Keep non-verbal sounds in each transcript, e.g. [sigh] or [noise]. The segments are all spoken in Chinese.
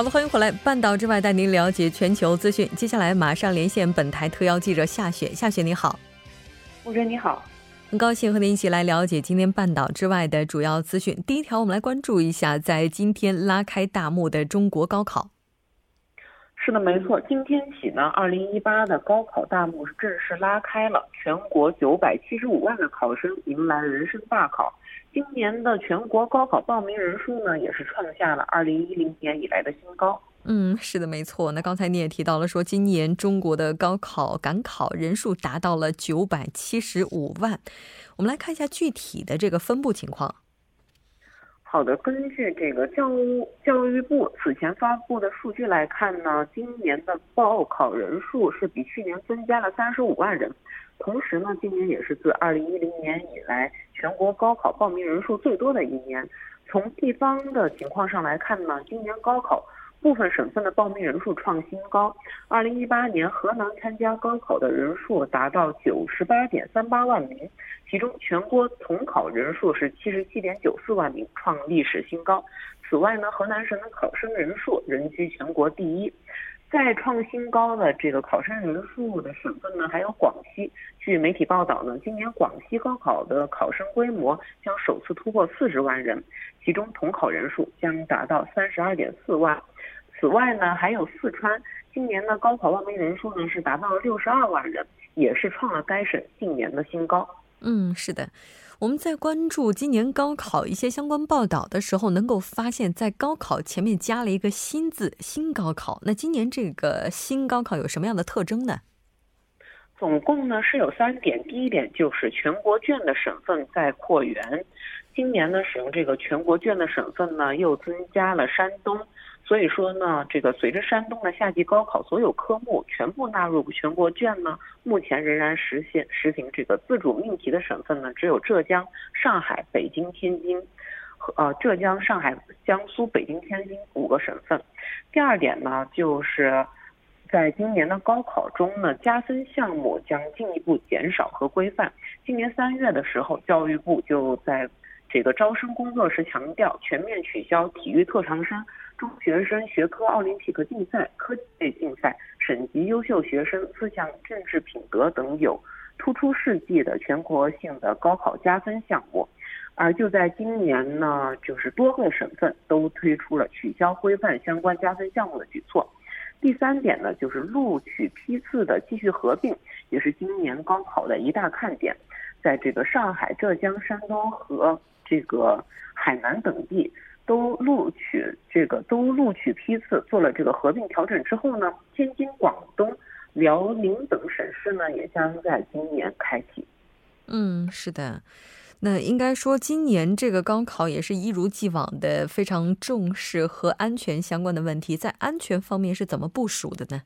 好了，欢迎回来，半岛之外带您了解全球资讯。接下来马上连线本台特邀记者夏雪，夏雪你好，穆真你好，很高兴和您一起来了解今天半岛之外的主要资讯。第一条，我们来关注一下，在今天拉开大幕的中国高考。是的，没错，今天起呢，二零一八的高考大幕正式拉开了，全国九百七十五万的考生迎来人生大考。今年的全国高考报名人数呢，也是创下了二零一零年以来的新高。嗯，是的，没错。那刚才你也提到了，说今年中国的高考赶考人数达到了九百七十五万。我们来看一下具体的这个分布情况。好的，根据这个教教育部此前发布的数据来看呢，今年的报考人数是比去年增加了三十五万人。同时呢，今年也是自二零一零年以来全国高考报名人数最多的一年。从地方的情况上来看呢，今年高考部分省份的报名人数创新高。二零一八年，河南参加高考的人数达到九十八点三八万名，其中全国统考人数是七十七点九四万名，创历史新高。此外呢，河南省的考生人数仍居全国第一。再创新高的这个考生人数的省份呢，还有广西。据媒体报道呢，今年广西高考的考生规模将首次突破四十万人，其中统考人数将达到三十二点四万。此外呢，还有四川，今年的高考报名人数呢是达到了六十二万人，也是创了该省近年的新高。嗯，是的。我们在关注今年高考一些相关报道的时候，能够发现，在高考前面加了一个“新”字，新高考。那今年这个新高考有什么样的特征呢？总共呢是有三点，第一点就是全国卷的省份在扩员，今年呢使用这个全国卷的省份呢又增加了山东。所以说呢，这个随着山东的夏季高考所有科目全部纳入全国卷呢，目前仍然实现实行这个自主命题的省份呢，只有浙江、上海、北京、天津，和呃浙江、上海、江苏、北京、天津五个省份。第二点呢，就是在今年的高考中呢，加分项目将进一步减少和规范。今年三月的时候，教育部就在这个招生工作时强调，全面取消体育特长生。中学生学科奥林匹克竞赛、科技类竞赛、省级优秀学生思想政治品德等有突出事迹的全国性的高考加分项目，而就在今年呢，就是多个省份都推出了取消规范相关加分项目的举措。第三点呢，就是录取批次的继续合并，也是今年高考的一大看点。在这个上海、浙江、山东和这个海南等地。都录取这个都录取批次做了这个合并调整之后呢，天津、广东、辽宁等省市呢也将在今年开启。嗯，是的，那应该说今年这个高考也是一如既往的非常重视和安全相关的问题，在安全方面是怎么部署的呢？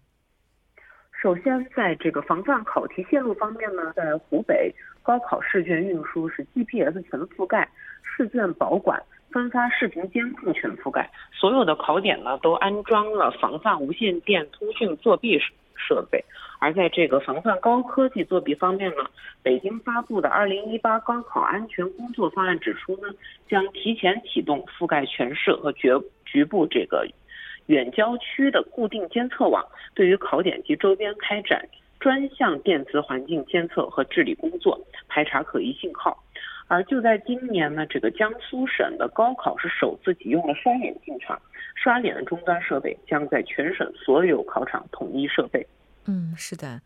首先，在这个防范考题泄露方面呢，在湖北高考试卷运输是 GPS 全覆盖，试卷保管。分发视频监控全覆盖，所有的考点呢都安装了防范无线电通讯作弊设备。而在这个防范高科技作弊方面呢，北京发布的二零一八高考安全工作方案指出呢，将提前启动覆盖全市和局局部这个远郊区的固定监测网，对于考点及周边开展专项电磁环境监测和治理工作，排查可疑信号。而就在今年呢，这个江苏省的高考是首次启用了刷脸进场，刷脸的终端设备将在全省所有考场统一设备。嗯，是的。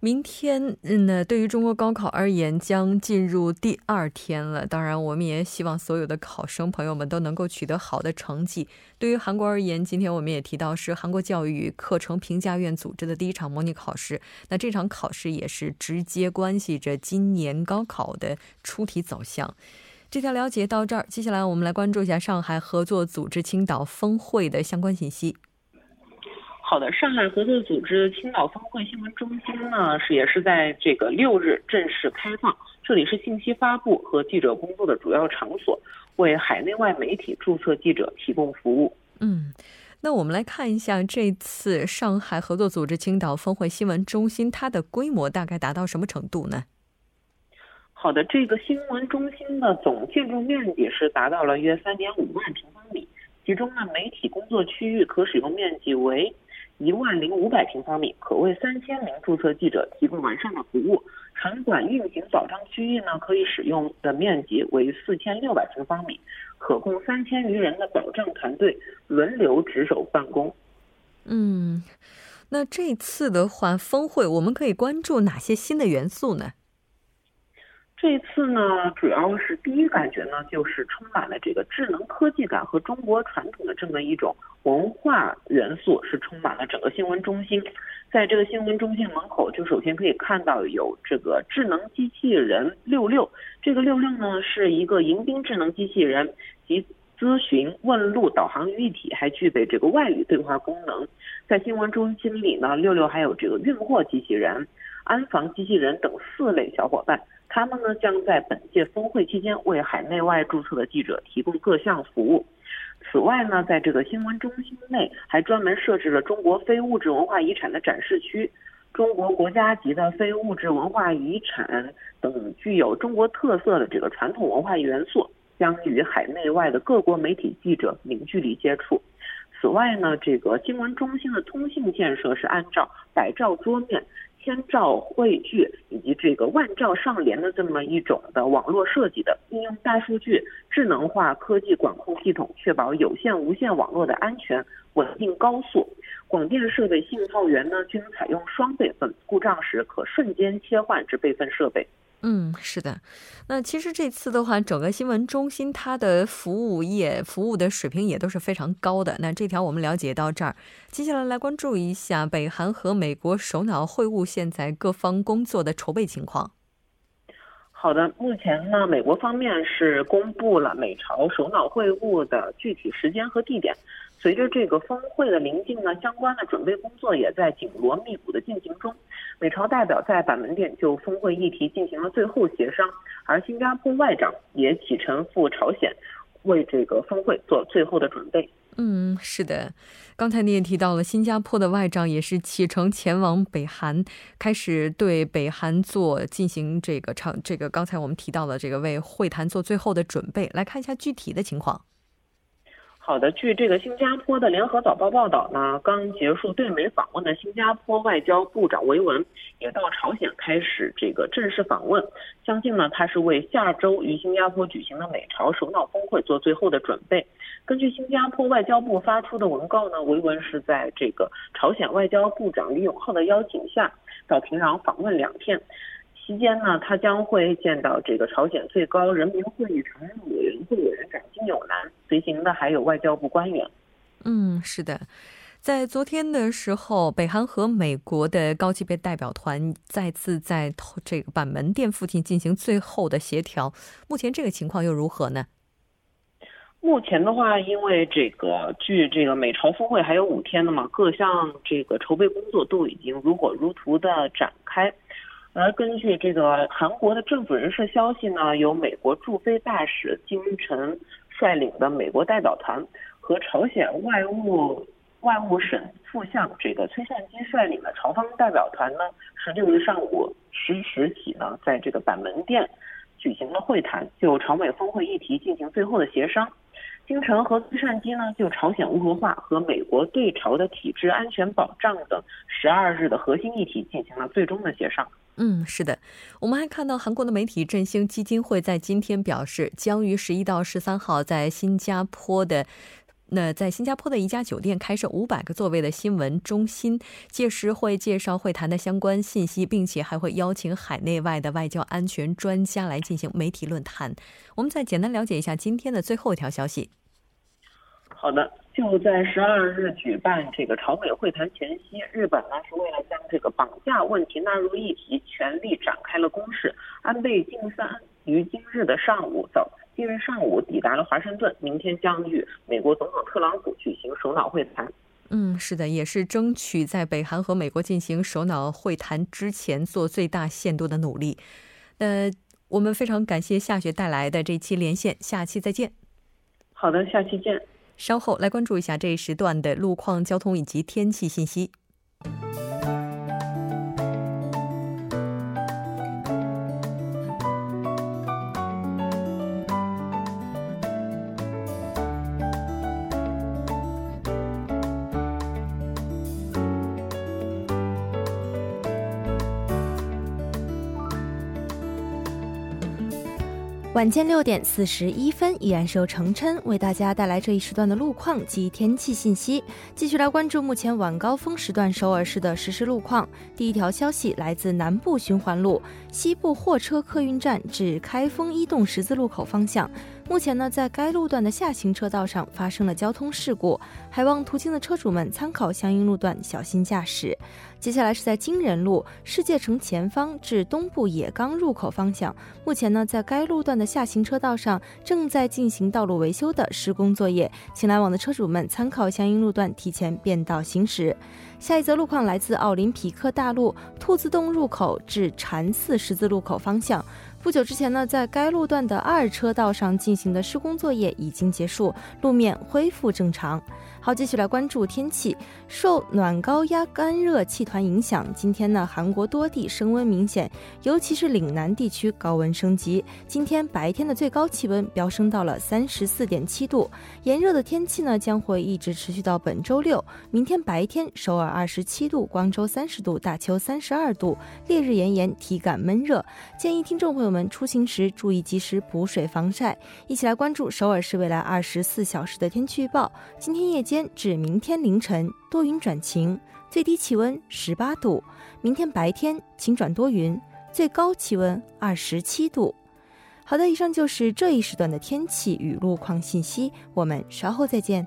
明天，嗯，那对于中国高考而言，将进入第二天了。当然，我们也希望所有的考生朋友们都能够取得好的成绩。对于韩国而言，今天我们也提到是韩国教育课程评价院组织的第一场模拟考试。那这场考试也是直接关系着今年高考的出题走向。这条了解到这儿，接下来我们来关注一下上海合作组织青岛峰会的相关信息。好的，上海合作组织青岛峰会新闻中心呢是也是在这个六日正式开放，这里是信息发布和记者工作的主要场所，为海内外媒体注册记者提供服务。嗯，那我们来看一下这次上海合作组织青岛峰会新闻中心，它的规模大概达到什么程度呢？好的，这个新闻中心的总建筑面积是达到了约三点五万平方米，其中呢媒体工作区域可使用面积为。一万零五百平方米，可为三千名注册记者提供完善的服务。场馆运行保障区域呢，可以使用的面积为四千六百平方米，可供三千余人的保障团队轮流值守办公。嗯，那这次的话，峰会我们可以关注哪些新的元素呢？这次呢，主要是第一感觉呢，就是充满了这个智能科技感和中国传统的这么一种文化元素，是充满了整个新闻中心。在这个新闻中心门口，就首先可以看到有这个智能机器人六六，这个六六呢是一个迎宾智能机器人，集咨询、问路、导航于一体，还具备这个外语对话功能。在新闻中心里呢，六六还有这个运货机器人、安防机器人等四类小伙伴。他们呢将在本届峰会期间为海内外注册的记者提供各项服务。此外呢，在这个新闻中心内还专门设置了中国非物质文化遗产的展示区，中国国家级的非物质文化遗产等具有中国特色的这个传统文化元素，将与海内外的各国媒体记者零距离接触。此外呢，这个新闻中心的通信建设是按照百兆桌面。千兆汇聚以及这个万兆上联的这么一种的网络设计的，应用大数据、智能化科技管控系统，确保有线、无线网络的安全、稳定、高速。广电设备信号源呢，均采用双备份，故障时可瞬间切换至备份设备。嗯，是的。那其实这次的话，整个新闻中心它的服务业服务的水平也都是非常高的。那这条我们了解到这儿，接下来来关注一下北韩和美国首脑会晤现在各方工作的筹备情况。好的，目前呢，美国方面是公布了美朝首脑会晤的具体时间和地点。随着这个峰会的临近呢，相关的准备工作也在紧锣密鼓的进行中。美朝代表在板门店就峰会议题进行了最后协商，而新加坡外长也启程赴朝鲜，为这个峰会做最后的准备。嗯，是的，刚才你也提到了，新加坡的外长也是启程前往北韩，开始对北韩做进行这个场这个刚才我们提到的这个为会谈做最后的准备。来看一下具体的情况。好的，据这个新加坡的联合早报报道呢，刚结束对美访问的新加坡外交部长维文也到朝鲜开始这个正式访问，相信呢他是为下周于新加坡举行的美朝首脑峰会做最后的准备。根据新加坡外交部发出的文告呢，维文是在这个朝鲜外交部长李永浩的邀请下到平壤访问两天。期间呢，他将会见到这个朝鲜最高人民会议常任委员会委员长金友南，随行的还有外交部官员。嗯，是的，在昨天的时候，北韩和美国的高级别代表团再次在这个板门店附近进行最后的协调。目前这个情况又如何呢？目前的话，因为这个距这个美朝峰会还有五天的嘛，各项这个筹备工作都已经如火如荼的展开。而根据这个韩国的政府人士消息呢，由美国驻菲大使金晨率领的美国代表团和朝鲜外务外务省副相这个崔善基率领的朝方代表团呢，十六日上午十时起呢，在这个板门店举行了会谈，就朝美峰会议题进行最后的协商。金城和崔善基呢，就朝鲜无核化和美国对朝的体制安全保障等十二日的核心议题进行了最终的协商。嗯，是的，我们还看到韩国的媒体振兴基金会在今天表示，将于十一到十三号在新加坡的那在新加坡的一家酒店开设五百个座位的新闻中心，届时会介绍会谈的相关信息，并且还会邀请海内外的外交安全专家来进行媒体论坛。我们再简单了解一下今天的最后一条消息。好的，就在十二日举办这个朝美会谈前夕，日本呢是为了将这个绑架问题纳入议题，全力展开了攻势。安倍晋三于今日的上午早，今日上午抵达了华盛顿，明天将与美国总统特朗普举行首脑会谈。嗯，是的，也是争取在北韩和美国进行首脑会谈之前做最大限度的努力。那，我们非常感谢夏雪带来的这期连线，下期再见。好的，下期见。稍后来关注一下这一时段的路况、交通以及天气信息。晚间六点四十一分，依然是由程琛为大家带来这一时段的路况及天气信息。继续来关注目前晚高峰时段首尔市的实时路况。第一条消息来自南部循环路西部货车客运站至开封一洞十字路口方向。目前呢，在该路段的下行车道上发生了交通事故，还望途经的车主们参考相应路段，小心驾驶。接下来是在金仁路世界城前方至东部野钢入口方向，目前呢，在该路段的下行车道上正在进行道路维修的施工作业，请来往的车主们参考相应路段，提前变道行驶。下一则路况来自奥林匹克大路兔子洞入口至禅寺十字路口方向。不久之前呢，在该路段的二车道上进行的施工作业已经结束，路面恢复正常。好，继续来关注天气。受暖高压干热气团影响，今天呢，韩国多地升温明显，尤其是岭南地区高温升级。今天白天的最高气温飙升到了三十四点七度，炎热的天气呢将会一直持续到本周六。明天白天，首尔二十七度，光州三十度，大邱三十二度，烈日炎炎，体感闷热。建议听众朋友们出行时注意及时补水防晒。一起来关注首尔市未来二十四小时的天气预报。今天夜间至明天凌晨多云转晴，最低气温十八度；明天白天晴转多云，最高气温二十七度。好的，以上就是这一时段的天气与路况信息，我们稍后再见。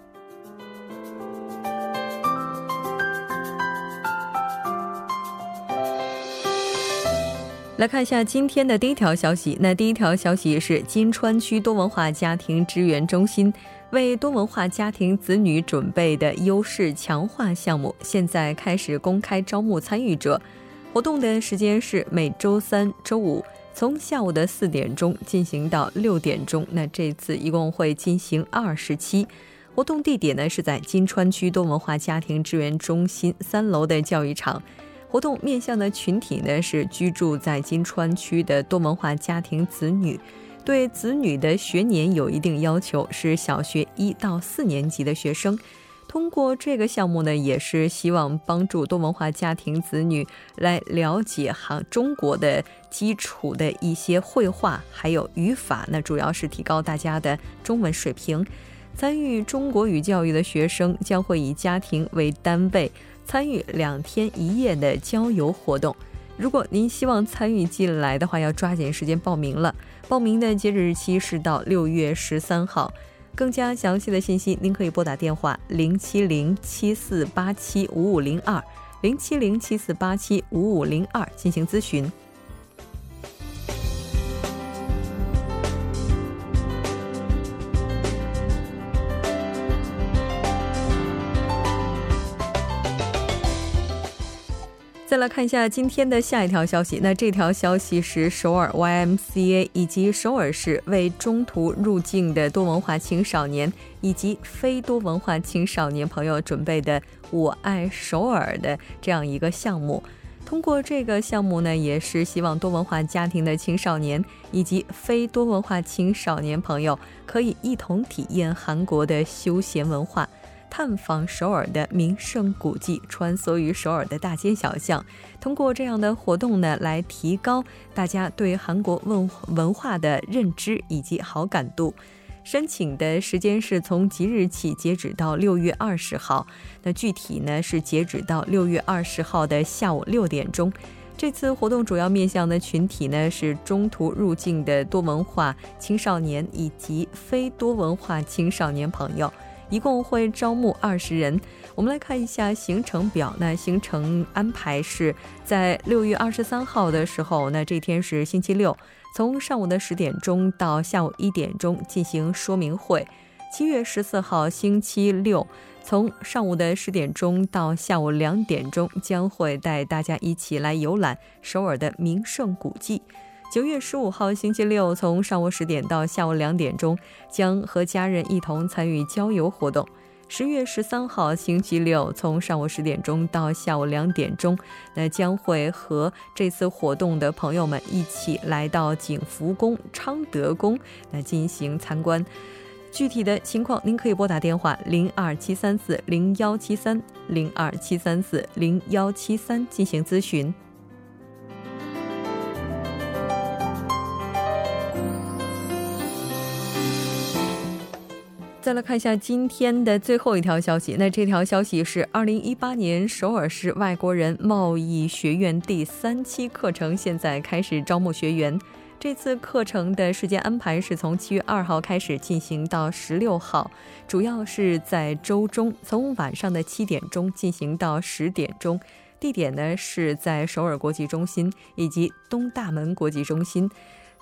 来看一下今天的第一条消息。那第一条消息是金川区多文化家庭支援中心。为多文化家庭子女准备的优势强化项目，现在开始公开招募参与者。活动的时间是每周三、周五，从下午的四点钟进行到六点钟。那这次一共会进行二十期。活动地点呢是在金川区多文化家庭支援中心三楼的教育场。活动面向的群体呢是居住在金川区的多文化家庭子女。对子女的学年有一定要求，是小学一到四年级的学生。通过这个项目呢，也是希望帮助多文化家庭子女来了解哈中国的基础的一些绘画，还有语法。那主要是提高大家的中文水平。参与中国语教育的学生将会以家庭为单位，参与两天一夜的郊游活动。如果您希望参与进来的话，要抓紧时间报名了。报名的截止日期是到六月十三号。更加详细的信息，您可以拨打电话零七零七四八七五五零二零七零七四八七五五零二进行咨询。再来看一下今天的下一条消息。那这条消息是首尔 YMCA 以及首尔市为中途入境的多文化青少年以及非多文化青少年朋友准备的“我爱首尔”的这样一个项目。通过这个项目呢，也是希望多文化家庭的青少年以及非多文化青少年朋友可以一同体验韩国的休闲文化。探访首尔的名胜古迹，穿梭于首尔的大街小巷。通过这样的活动呢，来提高大家对韩国文文化的认知以及好感度。申请的时间是从即日起截止到六月二十号。那具体呢是截止到六月二十号的下午六点钟。这次活动主要面向的群体呢是中途入境的多文化青少年以及非多文化青少年朋友。一共会招募二十人。我们来看一下行程表。那行程安排是在六月二十三号的时候，那这天是星期六，从上午的十点钟到下午一点钟进行说明会。七月十四号星期六，从上午的十点钟到下午两点钟，将会带大家一起来游览首尔的名胜古迹。九月十五号星期六，从上午十点到下午两点钟，将和家人一同参与郊游活动。十月十三号星期六，从上午十点钟到下午两点钟，那将会和这次活动的朋友们一起来到景福宫、昌德宫来进行参观。具体的情况，您可以拨打电话零二七三四零幺七三零二七三四零幺七三进行咨询。再来看一下今天的最后一条消息。那这条消息是二零一八年首尔市外国人贸易学院第三期课程现在开始招募学员。这次课程的时间安排是从七月二号开始进行到十六号，主要是在周中，从晚上的七点钟进行到十点钟。地点呢是在首尔国际中心以及东大门国际中心。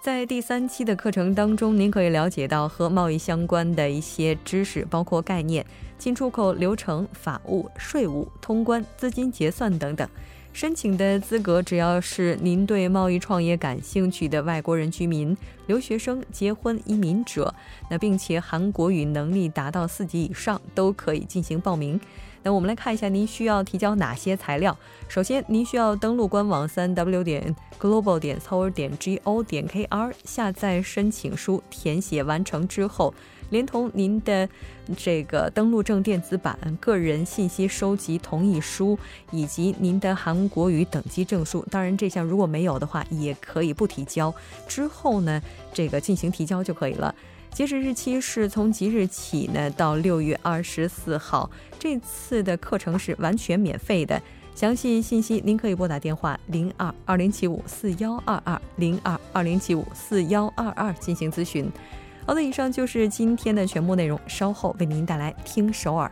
在第三期的课程当中，您可以了解到和贸易相关的一些知识，包括概念、进出口流程、法务、税务、通关、资金结算等等。申请的资格只要是您对贸易创业感兴趣的外国人居民、留学生、结婚移民者，那并且韩国语能力达到四级以上，都可以进行报名。那我们来看一下，您需要提交哪些材料？首先，您需要登录官网三 w 点 global 点 seoul 点 go 点 kr，下载申请书，填写完成之后，连同您的这个登录证电子版、个人信息收集同意书以及您的韩国语等级证书。当然，这项如果没有的话，也可以不提交。之后呢，这个进行提交就可以了。截止日期是从即日起呢到六月二十四号。这次的课程是完全免费的。详细信息您可以拨打电话零二二零七五四幺二二零二二零七五四幺二二进行咨询。好的，以上就是今天的全部内容。稍后为您带来听首尔。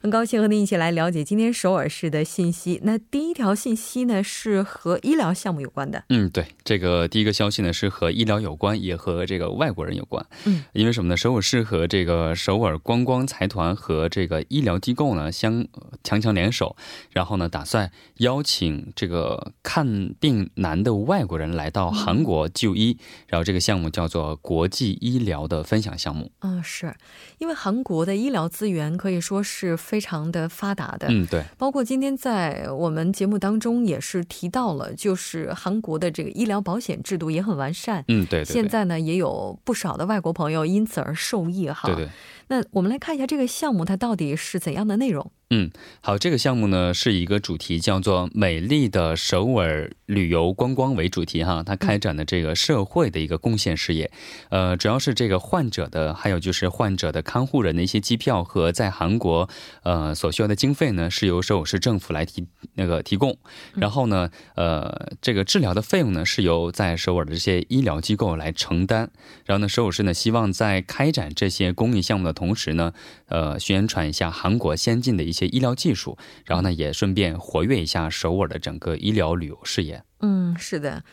很高兴和您一起来了解今天首尔市的信息。那第一条信息呢是和医疗项目有关的。嗯，对，这个第一个消息呢是和医疗有关，也和这个外国人有关。嗯，因为什么呢？首尔市和这个首尔观光财团和这个医疗机构呢相强强联手，然后呢打算邀请这个看病难的外国人来到韩国就医。然后这个项目叫做国际医疗的分享项目。嗯，是因为韩国的医疗资源可以说是。非常的发达的，嗯，对，包括今天在我们节目当中也是提到了，就是韩国的这个医疗保险制度也很完善，嗯，对，现在呢也有不少的外国朋友因此而受益哈，对对。那我们来看一下这个项目它到底是怎样的内容。嗯，好，这个项目呢是一个主题叫做“美丽的首尔旅游观光”为主题哈，它开展的这个社会的一个贡献事业，呃，主要是这个患者的，还有就是患者的看护人的一些机票和在韩国呃所需要的经费呢，是由首尔市政府来提那个提供，然后呢，呃，这个治疗的费用呢是由在首尔的这些医疗机构来承担，然后呢，首尔市呢希望在开展这些公益项目的同时呢，呃，宣传一下韩国先进的一些。些医疗技术，然后呢，也顺便活跃一下首尔的整个医疗旅游事业。嗯，是的。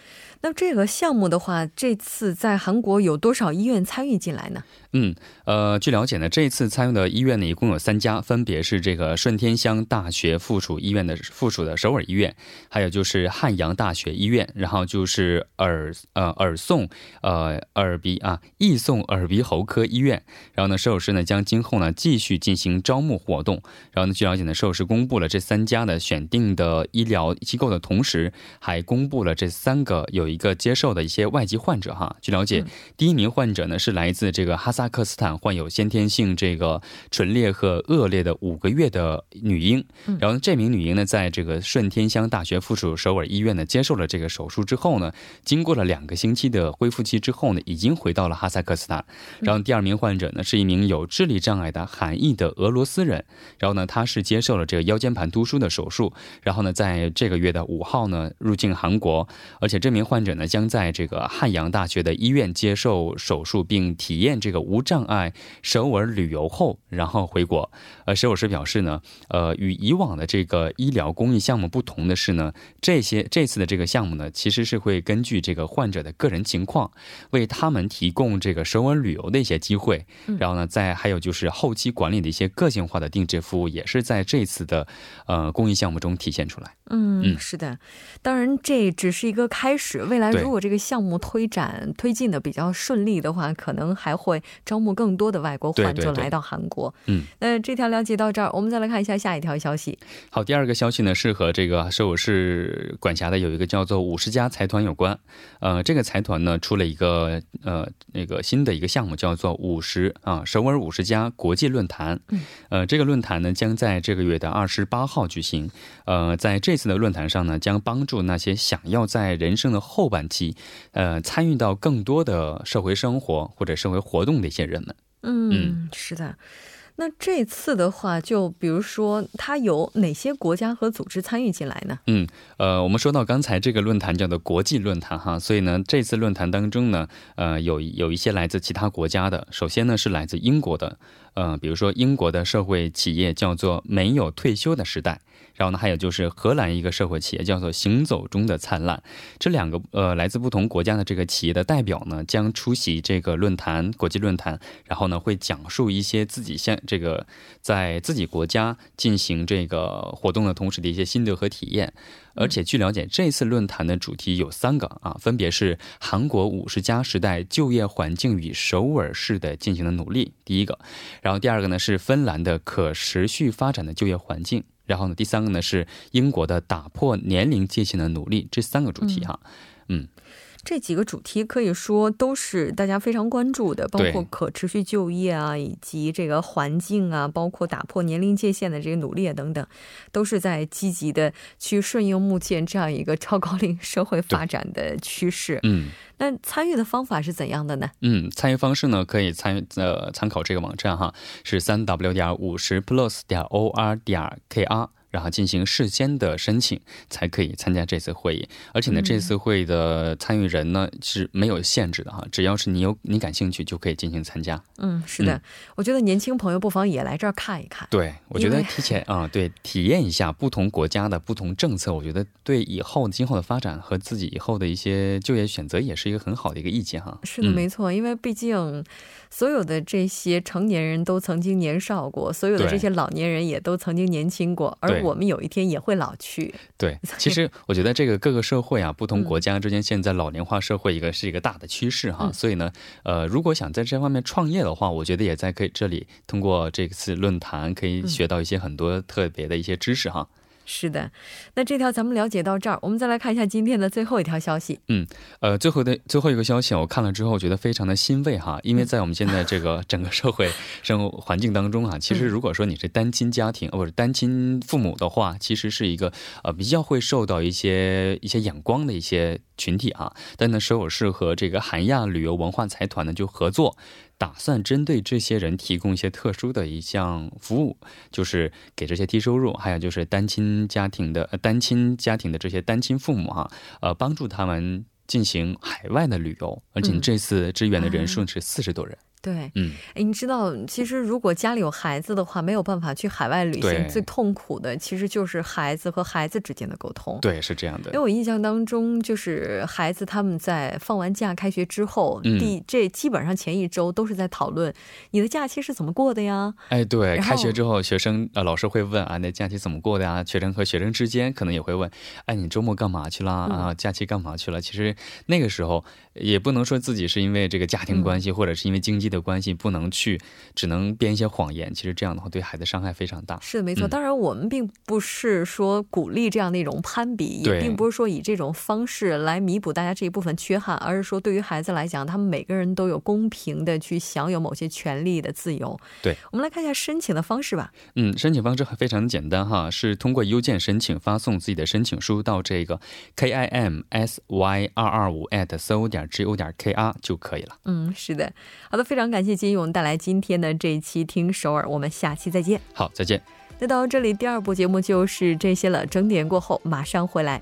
那这个项目的话，这次在韩国有多少医院参与进来呢？嗯，呃，据了解呢，这一次参与的医院呢，一共有三家，分别是这个顺天乡大学附属医院的附属的首尔医院，还有就是汉阳大学医院，然后就是耳呃耳宋呃耳鼻啊易宋耳鼻喉科医院。然后呢，首尔市呢将今后呢继续进行招募活动。然后呢，据了解呢，首尔市公布了这三家的选定的医疗机构的同时，还公布了这三个有一。一个接受的一些外籍患者哈，据了解，第一名患者呢是来自这个哈萨克斯坦，患有先天性这个唇裂和腭裂的五个月的女婴。然后这名女婴呢，在这个顺天乡大学附属首尔医院呢接受了这个手术之后呢，经过了两个星期的恢复期之后呢，已经回到了哈萨克斯坦。然后第二名患者呢是一名有智力障碍的韩裔的俄罗斯人，然后呢他是接受了这个腰间盘突出的手术，然后呢在这个月的五号呢入境韩国，而且这名患者呢将在这个汉阳大学的医院接受手术，并体验这个无障碍首尔旅游后，然后回国。呃，首尔师表示呢，呃，与以往的这个医疗公益项目不同的是呢，这些这次的这个项目呢，其实是会根据这个患者的个人情况，为他们提供这个首尔旅游的一些机会。然后呢，在还有就是后期管理的一些个性化的定制服务，也是在这次的呃公益项目中体现出来。嗯，是的，当然这只是一个开始。未来如果这个项目推展推进的比较顺利的话，可能还会招募更多的外国患者来到韩国。嗯，那这条了解到这儿，我们再来看一下下一条消息。好，第二个消息呢是和这个首尔市管辖的有一个叫做五十家财团有关。呃，这个财团呢出了一个呃那个新的一个项目，叫做五十啊首尔五十家国际论坛。嗯，呃，这个论坛呢将在这个月的二十八号举行。呃，在这次的论坛上呢，将帮助那些想要在人生的后后半期，呃，参与到更多的社会生活或者社会活动的一些人们。嗯，是的。那这次的话，就比如说，它有哪些国家和组织参与进来呢？嗯，呃，我们说到刚才这个论坛叫做国际论坛哈，所以呢，这次论坛当中呢，呃，有有一些来自其他国家的。首先呢，是来自英国的，呃，比如说英国的社会企业叫做“没有退休的时代”。然后呢，还有就是荷兰一个社会企业叫做“行走中的灿烂”，这两个呃来自不同国家的这个企业的代表呢，将出席这个论坛国际论坛，然后呢会讲述一些自己现这个在自己国家进行这个活动的同时的一些心得和体验。而且据了解，这次论坛的主题有三个啊，分别是韩国五十加时代就业环境与首尔市的进行的努力，第一个；然后第二个呢是芬兰的可持续发展的就业环境。然后呢，第三个呢是英国的打破年龄界限的努力，这三个主题哈，嗯。这几个主题可以说都是大家非常关注的，包括可持续就业啊，以及这个环境啊，包括打破年龄界限的这个努力啊等等，都是在积极的去顺应目前这样一个超高龄社会发展的趋势。嗯，那参与的方法是怎样的呢？嗯，参与方式呢可以参呃参考这个网站哈，是三 w 点五十 plus 点 o r 点 k r。然后进行事先的申请，才可以参加这次会议。而且呢，这次会议的参与人呢是没有限制的哈，只要是你有你感兴趣，就可以进行参加。嗯，是的，我觉得年轻朋友不妨也来这儿看一看。对，我觉得提前啊，对，体验一下不同国家的不同政策，我觉得对以后今后的发展和自己以后的一些就业选择也是一个很好的一个意见哈。是的，没错，因为毕竟所有的这些成年人都曾经年少过，所有的这些老年人也都曾经年轻过，而。我们有一天也会老去。[laughs] 对，其实我觉得这个各个社会啊，不同国家之间现在老龄化社会一个是一个大的趋势哈。所以呢，呃，如果想在这方面创业的话，我觉得也在可以这里通过这次论坛可以学到一些很多特别的一些知识哈。是的，那这条咱们了解到这儿，我们再来看一下今天的最后一条消息。嗯，呃，最后的最后一个消息，我看了之后觉得非常的欣慰哈，因为在我们现在这个整个社会 [laughs] 生活环境当中啊，其实如果说你是单亲家庭或者单亲父母的话，其实是一个呃比较会受到一些一些眼光的一些群体啊。但呢，首尔市和这个韩亚旅游文化财团呢就合作。打算针对这些人提供一些特殊的一项服务，就是给这些低收入，还有就是单亲家庭的单亲家庭的这些单亲父母哈，呃，帮助他们进行海外的旅游，而且这次支援的人数是四十多人。对，嗯，哎，你知道，其实如果家里有孩子的话，没有办法去海外旅行，最痛苦的其实就是孩子和孩子之间的沟通。对，是这样的。因为我印象当中，就是孩子他们在放完假、开学之后，第这基本上前一周都是在讨论你的假期是怎么过的呀？哎，对，开学之后，学生呃老师会问啊，那假期怎么过的呀？学生和学生之间可能也会问，哎，你周末干嘛去了啊？假期干嘛去了？其实那个时候也不能说自己是因为这个家庭关系，或者是因为经济的。关系不能去，只能编一些谎言。其实这样的话，对孩子伤害非常大。是的，没错。当然，我们并不是说鼓励这样的一种攀比，也并不是说以这种方式来弥补大家这一部分缺憾，而是说对于孩子来讲，他们每个人都有公平的去享有某些权利的自由。对，我们来看一下申请的方式吧。嗯，申请方式非常简单哈，是通过邮件申请，发送自己的申请书到这个 k i m s y 二二五 at s o 点 g o 点 k r 就可以了。嗯，是的。好的，非常。感谢金勇带来今天的这一期听首尔，我们下期再见。好，再见。那到这里，第二部节目就是这些了。整点过后马上回来。